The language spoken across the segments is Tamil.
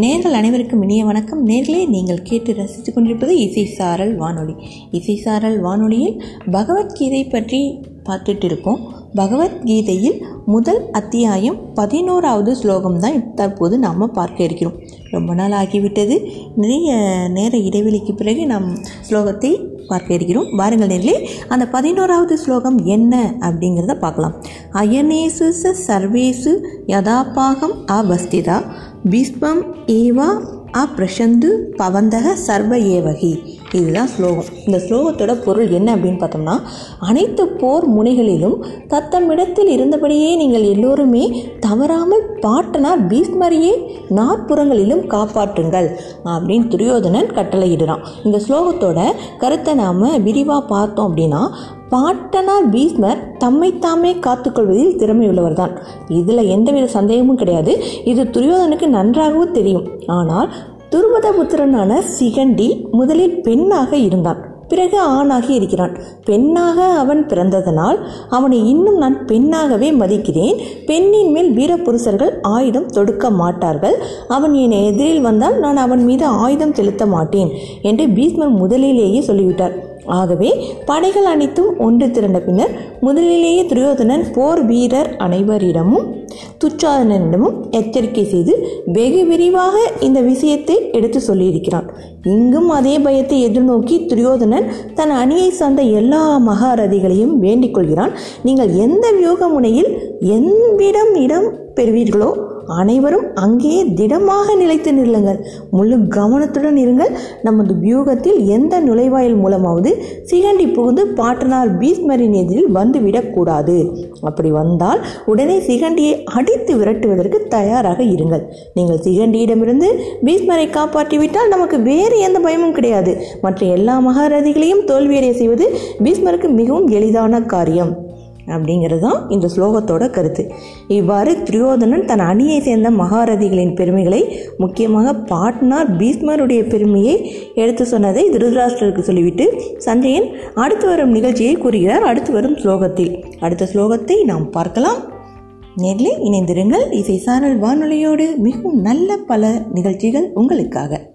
நேர்கள் அனைவருக்கும் இனிய வணக்கம். நேர்களே நீங்கள் கேட்டு ரசித்துக் கொண்டிருப்பது இசை சாரல் வானொலி. இசை சாரல் வானொலியில் பகவத்கீதை பற்றி பார்த்துட்டு இருக்கோம் பகவத்கீதையில் முதல் அத்தியாயம் பதினோராவது ஸ்லோகம் தான் தற்போது நாம் பார்க்க இருக்கிறோம். ரொம்ப நாள் ஆகிவிட்டது. நிறைய நேர இடைவெளிக்கு பிறகு நாம் ஸ்லோகத்தை பார்க்க இருக்கிறோம். பாருங்கள் நேர்களே அந்த பதினோராவது ஸ்லோகம் என்ன அப்படிங்கிறத பார்க்கலாம். அயனேசு ச சர்வேசு யதாபாகம் भीष्मम् एव अपृशन्धु पवन्दः सर्व एव हि இதுதான் ஸ்லோகம். இந்த ஸ்லோகத்தோட பொருள் என்ன அப்படின்னு பார்த்தோம்னா அனைத்து போர் முனைகளிலும் தத்தமிடத்தில் இருந்தபடியே நீங்கள் எல்லோருமே தவறாமல் பாட்டனார் பீஸ்மரியே நாற்புறங்களிலும் காப்பாற்றுங்கள் அப்படின்னு துரியோதனன் கட்டளையிடுறான். இந்த ஸ்லோகத்தோட கருத்தை நாம் விரிவாக பார்த்தோம் அப்படின்னா பாட்டனார் பீஸ்மர் தம்மைத்தாமே காத்துக்கொள்வதில் திறமையுள்ளவர் தான் இதில் எந்தவித சந்தேகமும் கிடையாது. இது துரியோதனுக்கு நன்றாகவும் தெரியும். ஆனால் துருவதபுத்திரனான சிகண்டி முதலில் பெண்ணாக இருந்தான். பிறகு ஆணாகி இருக்கிறான். பெண்ணாக அவன் பிறந்ததனால் அவனை இன்னும் நான் பெண்ணாகவே மதிக்கிறேன். பெண்ணின் மேல் வீரபுருஷர்கள் ஆயுதம் தொடுக்க மாட்டார்கள். அவன் என் எதிரில் வந்தால் நான் அவன் மீது ஆயுதம் செலுத்த மாட்டேன் என்று பீஷ்மர் முதலிலேயே சொல்லிவிட்டார். ஆகவே படைகள் அனைத்தும் ஒன்று திரண்ட பின்னர் முதலிலேயே துரியோதனன் போர் வீரர் அனைவரிடமும் துச்சாதனனிடமும் எச்சரிக்கை செய்து வெகு விரிவாக இந்த விஷயத்தை எடுத்து சொல்லியிருக்கிறான். இங்கும் அதே பயத்தை எதிர்நோக்கி துரியோதனன் தன் அணியை சார்ந்த எல்லா மகாரதிகளையும் வேண்டிக் கொள்கிறான். நீங்கள் எந்த வியூக முனையில் எவ்விடம் இடம் பெறுவீர்களோ அனைவரும் அங்கேயே திடமாக நிலைத்து நில்லுங்கள். முழு கவனத்துடன் இருங்கள். நமது வியூகத்தில் எந்த நுழைவாயில் மூலமாவது சிகண்டி புகுந்து பாட்டனார் பீஸ்மரின் எதிரில் வந்துவிடக்கூடாது அப்படி வந்தால் உடனே சிகண்டியை அடித்து விரட்டுவதற்கு தயாராக இருங்கள். நீங்கள் சிகண்டியிடமிருந்து பீஸ்மரை காப்பாற்றிவிட்டால் நமக்கு வேறு எந்த பயமும் கிடையாது. மற்ற எல்லா மகாரதிகளையும் தோல்வியடைய செய்வது பீஸ்மருக்கு மிகவும் எளிதான காரியம். அப்படிங்கிறது தான் இந்த ஸ்லோகத்தோட கருத்து. இவ்வாறு துரியோதனன் தன் அணியை சேர்ந்த மகாரதிகளின் பெருமைகளை முக்கியமாக பாட்னார் பீஸ்மருடைய பெருமையை எடுத்து சொன்னதை திருதராஷ்டருக்கு சொல்லிவிட்டு சஞ்சயன் அடுத்து வரும் நிகழ்ச்சியை கூறுகிறார். அடுத்து வரும் ஸ்லோகத்தில். அடுத்த ஸ்லோகத்தை நாம் பார்க்கலாம். நேரில் இணைந்திருங்கள் இசை சாரல் வானொலியோடு மிகவும் நல்ல பல நிகழ்ச்சிகள் உங்களுக்காக.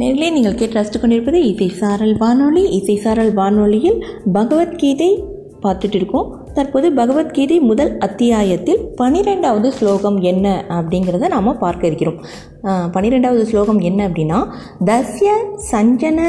நேர்களே நீங்கள் கேட்டு ரசித்து கொண்டிருப்பது இசை சாரல் வானொலி. இசை சாரல் வானொலியில் பகவத்கீதை பார்த்துட்டு இருக்கோம் தற்போது பகவத்கீதை முதல் அத்தியாயத்தில் பனிரெண்டாவது ஸ்லோகம் என்ன அப்படிங்கிறத நாம் பார்க்க இருக்கிறோம். பனிரெண்டாவது ஸ்லோகம் என்ன அப்படின்னா தஸ்ய சஞ்சன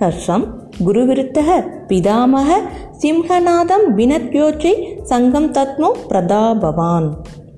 ஹர்ஷம் குருவிருத்தக பிதாமக சிம்ஹநாதம் வினத்யோச்சை சங்கம் தத்மோ பிரதாபவான்.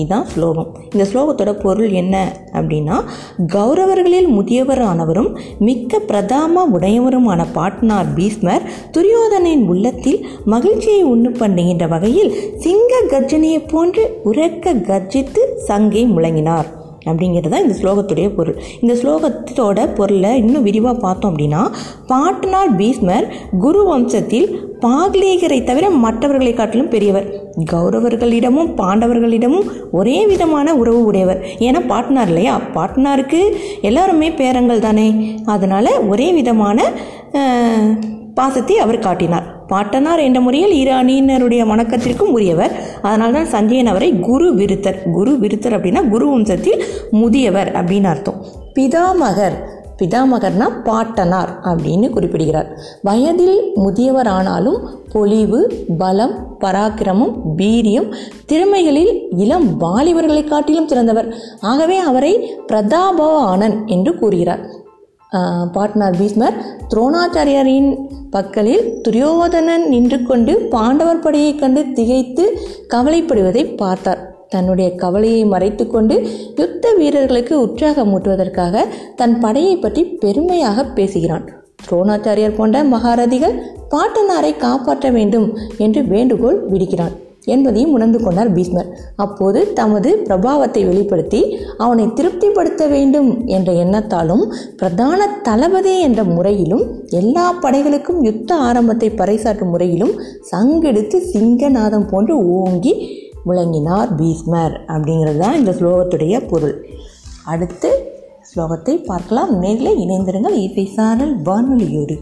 இதுதான் ஸ்லோகம். இந்த ஸ்லோகத்தோட பொருள் என்ன அப்படின்னா கௌரவர்களில் முதியவரானவரும் மிக்க பிரதாம உடையவருமான பாட்னார் பீஸ்மர் துரியோதனின் உள்ளத்தில் மகிழ்ச்சியை உண்டு பண்ணுகின்ற வகையில் சிங்க கர்ஜனையைப் போன்று உறக்க கர்ஜித்து சங்கை முழங்கினார். அப்படிங்கிறது தான் இந்த ஸ்லோகத்துடைய பொருள். இந்த ஸ்லோகத்தோட பொருளை இன்னும் விரிவாக பார்த்தோம் அப்படின்னா பாட்னார் பீஸ்மர் குரு வம்சத்தில் பாக்லேகரை தவிர மற்றவர்களை காட்டிலும் பெரியவர். கௌரவர்களிடமும் பாண்டவர்களிடமும் ஒரே விதமான உறவு உடையவர். ஏன்னா பாட்னார் இல்லையா? பாட்னாருக்கு எல்லாருமே பேரங்கள் தானே. அதனால் ஒரே விதமான பாசத்தை அவர் காட்டினார். பாட்டனார் என்ற முறையில் இரு அணியினருடைய வணக்கத்திற்கும் உரியவர். அதனால் தான் சஞ்சயன் அவரை குரு விருத்தர் குரு விருத்தர் அப்படின்னா குரு வம்சத்தில் முதியவர் அப்படின்னு அர்த்தம். பிதாமகர் பிதாமகர்னா பாட்டனார் அப்படின்னு குறிப்பிடுகிறார். வயதில் முதியவர் ஆனாலும் பொலிவு பலம் பராக்கிரமம் வீரியம் திறமைகளில் இளம் வாலிபர்களை காட்டிலும் சிறந்தவர். ஆகவே அவரை பிரதாபவானன் என்று கூறுகிறார். பாட்னார் பீஷ்மர் துரோணாச்சாரியரின் பக்கலில் துரியோதனன் நின்று கொண்டு பாண்டவர் படையைக் கண்டு திகைத்து கவலைப்படுவதை பார்த்தார். தன்னுடைய கவலையை மறைத்து கொண்டு யுத்த வீரர்களுக்கு உற்சாகமூட்டுவதற்காக தன் படையை பற்றி பெருமையாக பேசுகிறான். துரோணாச்சாரியர் போன்ற மகாரதிகள் பாட்டனாரை காப்பாற்ற வேண்டும் என்று வேண்டுகோள் விடுக்கிறான் என்பதையும் உணர்ந்து கொண்டார் பீஷ்மர். அப்போது தமது பிரபாவத்தை வெளிப்படுத்தி அவனை திருப்திப்படுத்த வேண்டும் என்ற எண்ணத்தாலும் பிரதான தளபதி என்ற முறையிலும் எல்லா படைகளுக்கும் யுத்த ஆரம்பத்தை பறைசாற்றும் முறையிலும் சங்கெடுத்து சிங்கநாதம் போன்று ஓங்கி முழங்கினார் பீஸ்மர் அப்படிங்கிறது தான் இந்த ஸ்லோகத்துடைய பொருள். அடுத்து ஸ்லோகத்தை பார்க்கலாம். மேலே இணைந்திருங்கள். இசை சாரல் வானொலியோடு.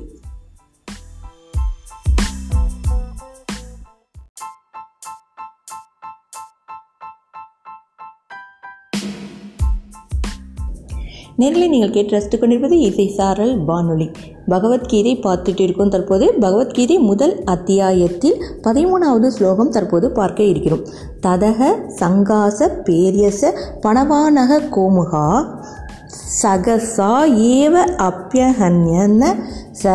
நேரில் நீங்கள் கேட்டு ரசித்துக் கொண்டிருப்பது இசை சாரல் வானொலி. பகவத்கீதை பார்த்துட்டு இருக்கோம். தற்போது பகவத்கீதை முதல் அத்தியாயத்தில் பதிமூணாவது ஸ்லோகம் தற்போது பார்க்க இருக்கிறோம். ததக சங்காச பேரியச பணவானக கோமுகா சகசா ஏவ அப்பியகன்யன ச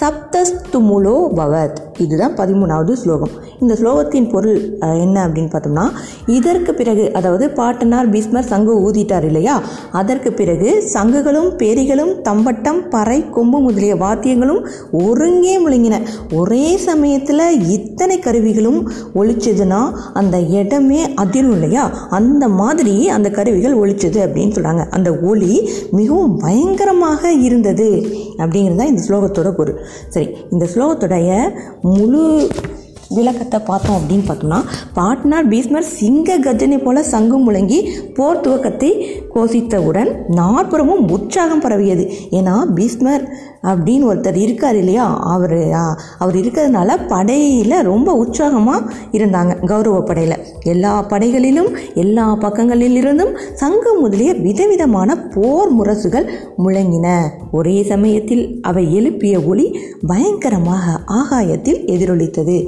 சப்தஸ்துமுலோ பவத். இதுதான் பதிமூணாவது ஸ்லோகம். இந்த ஸ்லோகத்தின் பொருள் என்ன அப்படின்னு பார்த்தோம்னா இதற்கு பிறகு அதாவது பாட்டனார் பீஸ்மர் சங்கு ஊதிட்டார் இல்லையா? அதற்கு பிறகு சங்குகளும் பேரிகளும் தம்பட்டம் பறை கொம்பு முதலிய வாத்தியங்களும் ஒருங்கே முழுங்கின. ஒரே சமயத்தில் இத்தனை கருவிகளும் ஒழிச்சதுன்னா அந்த இடமே அதிரும் இல்லையா? அந்த மாதிரி அந்த கருவிகள் ஒழிச்சது அப்படின்னு சொல்கிறாங்க அந்த ஒளி மிகவும் பயங்கரமாக இருந்தது அப்படிங்கிறது தான் இந்த ஸ்லோகத்தோட பொருள். சரி இந்த ஸ்லோகத்துடைய முழு விளக்கத்தை பார்த்தோம் அப்படின்னு பார்த்தோம்னா பாட்னார் பீஸ்மர் சிங்க கர்ஜனை போல சங்கும் முழங்கி போர் துவக்கத்தை கோஷித்தவுடன் நாற்புறமும் உற்சாகம் பரவியது. ஏன்னா பீஸ்மர் அப்படின்னு ஒருத்தர் இருக்கார் இல்லையா? அவர் அவர் இருக்கிறதுனால படையில் ரொம்ப உற்சாகமாக இருந்தாங்க கௌரவ படையில். எல்லா படைகளிலும் எல்லா பக்கங்களிலிருந்தும் சங்கம் முதலிய விதவிதமான போர் முரசுகள் முழங்கின. ஒரே சமயத்தில் அவை எழுப்பிய ஒளி பயங்கரமாக ஆகாயத்தில் எதிரொலித்தது.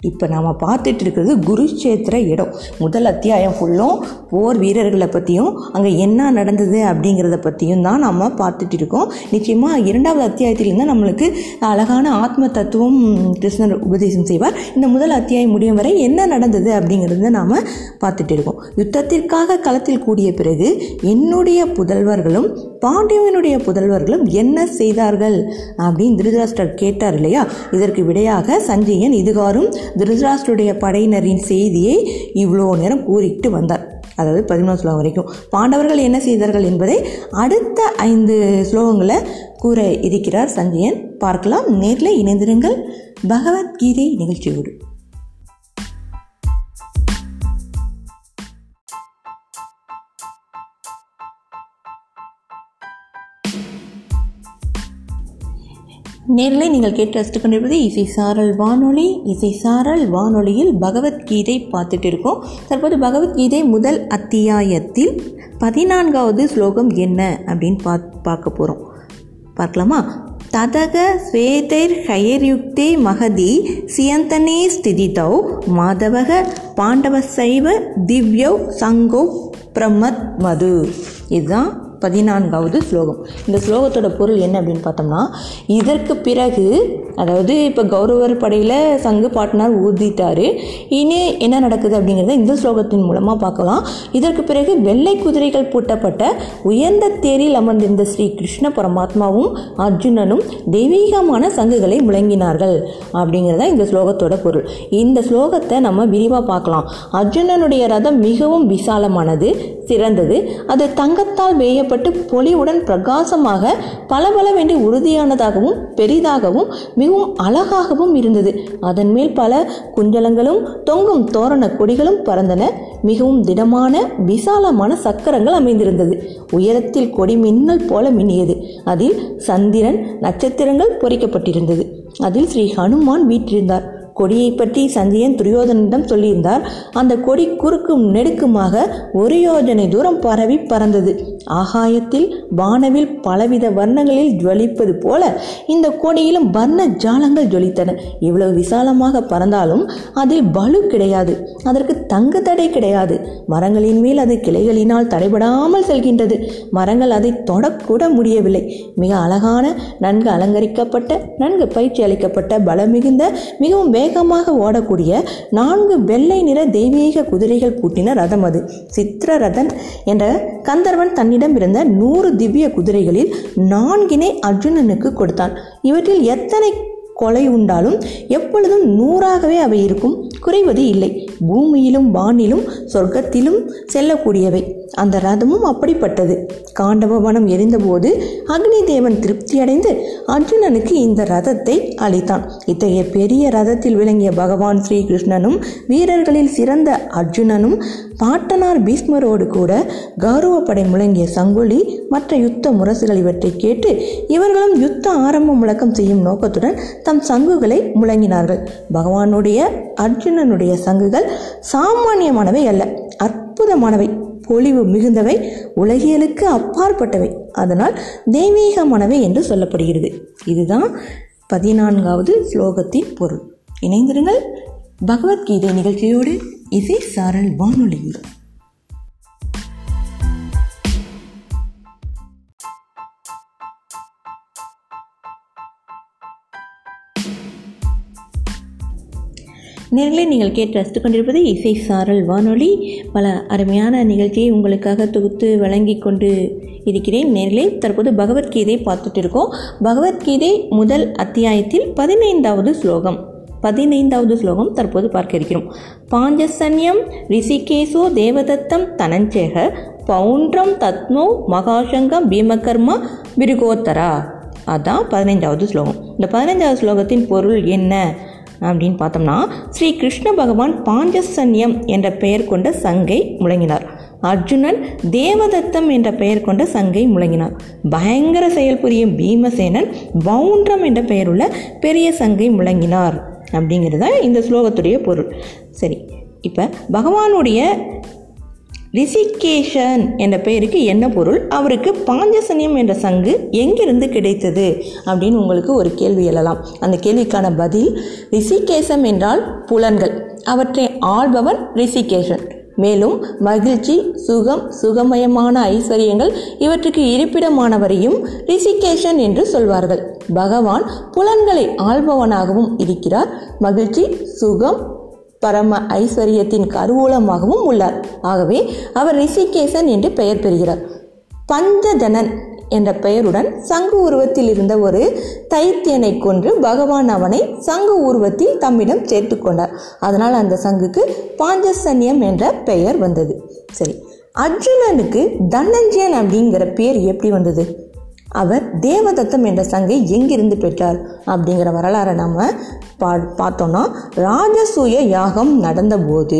இப்போ நாம் பார்த்துட்டு இருக்கிறது குருச்சேத்திர இடம். முதல் அத்தியாயம் ஃபுல்லும் போர் வீரர்களை பற்றியும் அங்கே என்ன நடந்தது அப்படிங்கிறத பற்றியும் தான் நம்ம பார்த்துட்டு இருக்கோம். நிச்சயமாக இரண்டாவது அத்தியாயத்திலிருந்து நம்மளுக்கு அழகான ஆத்ம தத்துவம் கிருஷ்ணர் உபதேசம் செய்வார். இந்த முதல் அத்தியாயம் முடியும் வரை என்ன நடந்தது அப்படிங்கிறத நாம் பார்த்துட்டு இருக்கோம். யுத்தத்திற்காக களத்தில் கூடிய பிறகு என்னுடைய புதல்வர்களும் பாண்டியவனுடைய புதல்வர்களும் என்ன செய்தார்கள் அப்படின்னு திருதராஷ்டர் கேட்டார் இல்லையா? இதற்கு விடையாக சஞ்சயன் இதுகாரும் திருதராஷ்டருடைய படையினரின் செய்தியை இவ்வளோ நேரம் கூறிட்டு வந்தார். அதாவது பதினொன்று ஸ்லோகம் வரைக்கும். பாண்டவர்கள் என்ன செய்தார்கள் என்பதை அடுத்த ஐந்து ஸ்லோகங்களை கூற இருக்கிறார் சஞ்சயன். பார்க்கலாம். நேரில் இணைந்திருங்கள். பகவத்கீதை நிகழ்ச்சியோடு. நேரில் நீங்கள் கேட்டு ரசித்து கொண்டிருப்பது இசை சாரல் வானொலி. இசை சாரல் வானொலியில் பகவத்கீதை பார்த்துட்டு இருக்கோம். தற்போது பகவத்கீதை முதல் அத்தியாயத்தில் பதினான்காவது ஸ்லோகம் என்ன அப்படின்னு பா பார்க்க போகிறோம் பார்க்கலாமா? ததக ஸ்வேதைர் ஹயர்யுக்தே மகதி சியந்தனே ஸ்திதிதௌ மாதவக பாண்டவசைவ திவ்யௌ சங்கோ பிரமத் மது இதுதான் பதினான்காவது ஸ்லோகம். இந்த ஸ்லோகத்தோட பொருள் என்ன அப்படின்னு பார்த்தோம்னா இதற்கு பிறகு அதாவது இப்போ கௌரவர் படையில் சங்கு பாட்னார் ஊதிட்டாரு. இனி என்ன நடக்குது அப்படிங்கிறத இந்த ஸ்லோகத்தின் மூலமாக பார்க்கலாம். இதற்கு பிறகு வெள்ளை குதிரைகள் பூட்டப்பட்ட உயர்ந்த தேரில் அமர்ந்திருந்த ஸ்ரீ கிருஷ்ண பரமாத்மாவும் அர்ஜுனனும் தெய்வீகமான சங்குகளை முழங்கினார்கள் அப்படிங்கிறத இந்த ஸ்லோகத்தோட பொருள். இந்த ஸ்லோகத்தை நம்ம விரிவாக பார்க்கலாம். அர்ஜுனனுடைய ரதம் மிகவும் விசாலமானது. சிறந்தது. அது தங்கத்தால் வேயப்பட்டு பொலிவுடன் பிரகாசமாக பளபளவென்று உறுதியானதாகவும் பெரிதாகவும் மிகவும் அழகாகவும் இருந்தது. அதன் மேல் பல குஞ்சலங்களும் தொங்கும் தோரண கொடிகளும் பறந்தன. மிகவும் திடமான விசாலமான சக்கரங்கள் அமைந்திருந்தது. உயரத்தில் கொடி மின்னல் போல மின்னியது. அதில் சந்திரன் நட்சத்திரங்கள் பொறிக்கப்பட்டிருந்தது. அதில் ஸ்ரீ ஹனுமான் வீற்றிருந்தார். கொடியை பற்றி சஞ்சயன் துரியோதனிடம் சொல்லியிருந்தார். அந்த கொடி குறுக்கும் நெடுக்குமாக ஒரு யோஜனை தூரம் பரவி பறந்தது. ஆகாயத்தில் வானவில் பலவித வர்ணங்களில் ஜுவலிப்பது போல இந்த கொடியிலும் வர்ண ஜாலங்கள் ஜொலித்தன. இவ்வளவு விசாலமாக பறந்தாலும் அதில் பலு கிடையாது. அதற்கு தங்கு தடை கிடையாது. மரங்களின் மேல் அது கிளைகளினால் தடைபடாமல் செல்கின்றது. மரங்கள் அதை தொடக்கூட முடியவில்லை. மிக அழகான நன்கு அலங்கரிக்கப்பட்ட நன்கு பயிற்சி அளிக்கப்பட்ட பலம் மிகுந்த மிகவும் வேகமாக ஓடக்கூடிய நான்கு வெள்ளை நிற தெய்வீக குதிரைகள் பூட்டின ரதம் அது. சித்திரரதன் என்ற கந்தர்வன் தன்னை இருந்த நூறு திவ்ய குதிரைகளில் நான்கினை அர்ஜுனனுக்கு கொடுத்தான். இவற்றில் எத்தனை கொலை உண்டாலும் எப்பொழுதும் நூறாகவே அவை இருக்கும். குறைவது இல்லை. பூமியிலும் வானிலும் சொர்க்கத்திலும் செல்லக்கூடியவை. அந்த ரதமும் அப்படிப்பட்டது. காண்டவ வனம் எரிந்தபோது அக்னி தேவன் திருப்தியடைந்து அர்ஜுனனுக்கு இந்த ரதத்தை அளித்தான். இத்தகைய பெரிய ரதத்தில் விளங்கிய பகவான் ஸ்ரீகிருஷ்ணனும் வீரர்களில் சிறந்த அர்ஜுனனும் பாட்டனார் பீஷ்மரோடு கூட கௌரவப்படை முழங்கிய சங்கொலி மற்ற யுத்த முரசுகள் இவற்றை கேட்டு இவர்களும் யுத்த ஆரம்ப முழக்கம் செய்யும் நோக்கத்துடன் தம் சங்குகளை முழங்கினார்கள். பகவானுடைய அர்ஜுனனுடைய சங்குகள் சாமானியமானவை அல்ல அற்புதமானவை பொலிவு மிகுந்தவை உலகியலுக்கு அப்பாற்பட்டவை. அதனால் தெய்வீகமானவை என்று சொல்லப்படுகிறது. இதுதான் பதினான்காவது ஸ்லோகத்தின் பொருள். இணைந்திருங்கள். பகவத்கீதை நிகழ்ச்சியோடு இசை சாரல் வானொலி நேர்களை நீங்கள் கேட்டு ரசித்து கொண்டிருப்பது இசை சாரல் வானொலி. பல அருமையான நிகழ்ச்சியை உங்களுக்காக தொகுத்து வழங்கி கொண்டு இருக்கிறேன். நேரிலே தற்போது பகவத்கீதை பார்த்துட்டு இருக்கோம். பகவத்கீதை முதல் அத்தியாயத்தில் பதினைந்தாவது ஸ்லோகம். பதினைந்தாவது ஸ்லோகம் தற்போது பார்க்க இருக்கிறோம் பாஞ்சசன்யம் ரிஷிகேசோ தேவதத்தம் தனஞ்சேக பவுண்ட்ரம் தத்னோ மகாசங்கம் பீமகர்மா பிருகோத்தரா அதான் பதினைஞ்சாவது ஸ்லோகம். இந்த பதினைஞ்சாவது ஸ்லோகத்தின் பொருள் என்ன அப்படின்னு பார்த்தோம்னா ஸ்ரீ கிருஷ்ண பகவான் பாஞ்சசன்யம் என்ற பெயர் கொண்ட சங்கை முழங்கினார். அர்ஜுனன் தேவதத்தம் என்ற பெயர் கொண்ட சங்கை முழங்கினார். பயங்கர செயல் புரியும் பீமசேனன் பவுண்ட்ரம் என்ற பெயருள்ள பெரிய சங்கை முழங்கினார். அப்படிங்கிறது தான் இந்த ஸ்லோகத்துடைய பொருள். சரி இப்போ பகவானுடைய ரிஷிகேஷன் என்ற பெயருக்கு என்ன பொருள்? அவருக்கு பாஞ்சசனியம் என்ற சங்கு எங்கிருந்து கிடைத்தது? அப்படின்னு உங்களுக்கு ஒரு கேள்வி எழலாம். அந்த கேள்விக்கான பதில் ரிஷிகேசம் என்றால் புலன்கள். அவற்றை ஆள்பவர் ரிஷிகேஷன் மேலும் மகிழ்ச்சி சுகம் சுகமயமான ஐஸ்வர்யங்கள் இவற்றுக்கு இருப்பிடமானவரையும் ரிஷிகேஷன் என்று சொல்வார்கள். பகவான் புலன்களை ஆள்பவனாகவும் இருக்கிறார். மகிழ்ச்சி சுகம் பரம ஐஸ்வர்யத்தின் கருவூலமாகவும் உள்ளார். ஆகவே அவர் ரிஷிகேசன் என்று பெயர் பெறுகிறார். பஞ்சதனன் என்ற பெயருடன் சங்கு உருவத்தில் இருந்த ஒரு தைத்தியனை கொன்று பகவான் அவனை சங்கு உருவத்தில் தம்மிடம் சேர்த்து கொண்டார். அதனால் அந்த சங்குக்கு பாஞ்சசன்யம் என்ற பெயர் வந்தது. சரி அர்ஜுனனுக்கு தனஞ்சயன் அப்படிங்கிற பேர் எப்படி வந்தது? அவர் தேவதத்தம் என்ற சங்கை எங்கிருந்து பெற்றார் அப்படிங்கிற வரலாறை நம்ம பா பார்த்தோன்னா ராஜசூய யாகம் நடந்தபோது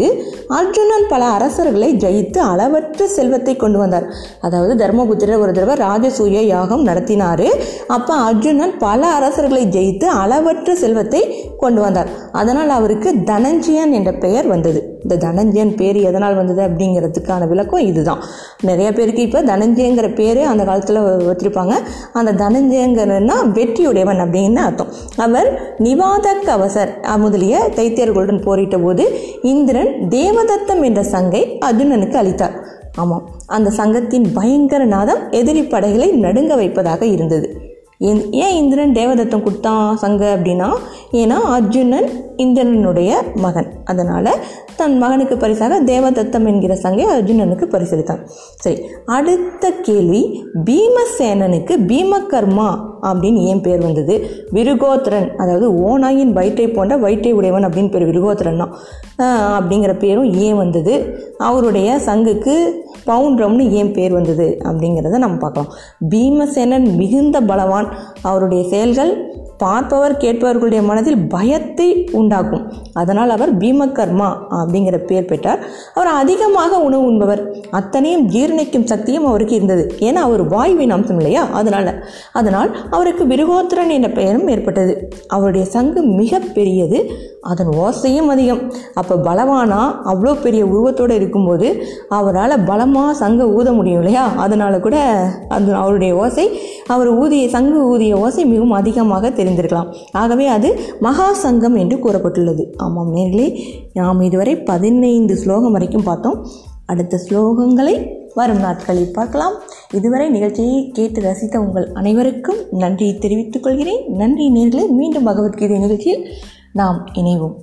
அர்ஜுனன் பல அரசர்களை ஜெயித்து அளவற்ற செல்வத்தை கொண்டு வந்தார். அதாவது தர்மபுத்திரர் ஒரு தடவை ராஜசூய யாகம் நடத்தினார். அப்போ அர்ஜுனன் பல அரசர்களை ஜெயித்து அளவற்ற செல்வத்தை கொண்டு வந்தார். அதனால் அவருக்கு தனஞ்சயன் என்ற பெயர் வந்தது. இந்த தனஞ்சயன் பேர் எதனால் வந்தது அப்படிங்கிறதுக்கான விளக்கம் இதுதான். நிறைய பேருக்கு இப்போ தனஞ்சயங்கிற பேர் அந்த காலத்தில் வச்சுருப்பாங்க. அந்த தனஞ்சயங்கிறன்னா வெற்றியுடையவன் அப்படின்னு அர்த்தம். அவர் நிவாத கவசர் முதலிய தைத்தியர்களுடன் போரிட்ட போது இந்திரன் தேவதத்தம் என்ற சங்கை அர்ஜுனனுக்கு அளித்தார். ஆமாம் அந்த சங்கத்தின் பயங்கர நாதம் எதிரி படைகளை நடுங்க வைப்பதாக இருந்தது. ஏன் இந்திரன் தேவதத்தம் கொடுத்தான் சங்க அப்படின்னா ஏன்னா அர்ஜுனன் இந்திரனுடைய மகன். அதனால் தன் மகனுக்கு பரிசாக தேவதத்தம் என்கிற சங்கை அர்ஜுனனுக்கு பரிசளித்தான். சரி அடுத்த கேள்வி பீமசேனனுக்கு பீமகர்மா அப்படின்னு ஏன் பேர் வந்தது? விருகோத்திரன் அதாவது ஓனாயின் வயிற்றை போன்ற வயிற்றை உடையவன் அப்படின்னு பேர் விருகோத்திரன் தான். அப்படிங்கிற பேரும் ஏன் வந்தது? அவருடைய சங்குக்கு பவுண்ட்ரம்னு ஏன் பேர் வந்தது? அப்படிங்கிறத நம்ம பார்க்கலாம். பீமசேனன் மிகுந்த பலவான். அவருடைய செயல்கள் பார்ப்பவர் கேட்பவர்களுடைய மனதில் பயத்தை உண் உண்டாக்கும். அதனால் அவர் பீமகர்மா அப்படிங்கிற பெயர் பெற்றார். அவர் அதிகமாக உணவு உண்பவர். அத்தனையும் ஜீரணிக்கும் சக்தியும் அவருக்கு இருந்தது. ஏன்னா அவர் வாயுவின் அம்சம் இல்லையா? அதனால். அதனால் அவருக்கு விருகோத்திரன் என்ற பெயரும் ஏற்பட்டது. அவருடைய சங்கு மிக பெரியது. அதன் ஓசையும் அதிகம். அப்போ பலவானா அவ்வளோ பெரிய உருவத்தோடு இருக்கும்போது அவரால் பலமாக சங்க ஊத முடியும் இல்லையா? அதனால் கூட அது அவருடைய ஓசை அவர் ஊதிய சங்கு ஊதிய ஓசை மிகவும் அதிகமாக தெரிந்திருக்கலாம். ஆகவே அது மகா சங்கம் என்று கூறப்பட்டுள்ளது. ஆமாம் நேர்களே நாம் இதுவரை பதினைந்து ஸ்லோகம் வரைக்கும் பார்த்தோம். அடுத்த ஸ்லோகங்களை வரும் நாட்களில் பார்க்கலாம். இதுவரை நிகழ்ச்சியை கேட்டு ரசித்த உங்கள் அனைவருக்கும் நன்றியை தெரிவித்துக் கொள்கிறேன். நன்றி நேர்களை மீண்டும் பகவத்கீதை நிகழ்ச்சியில் நாம் இணைவோம்.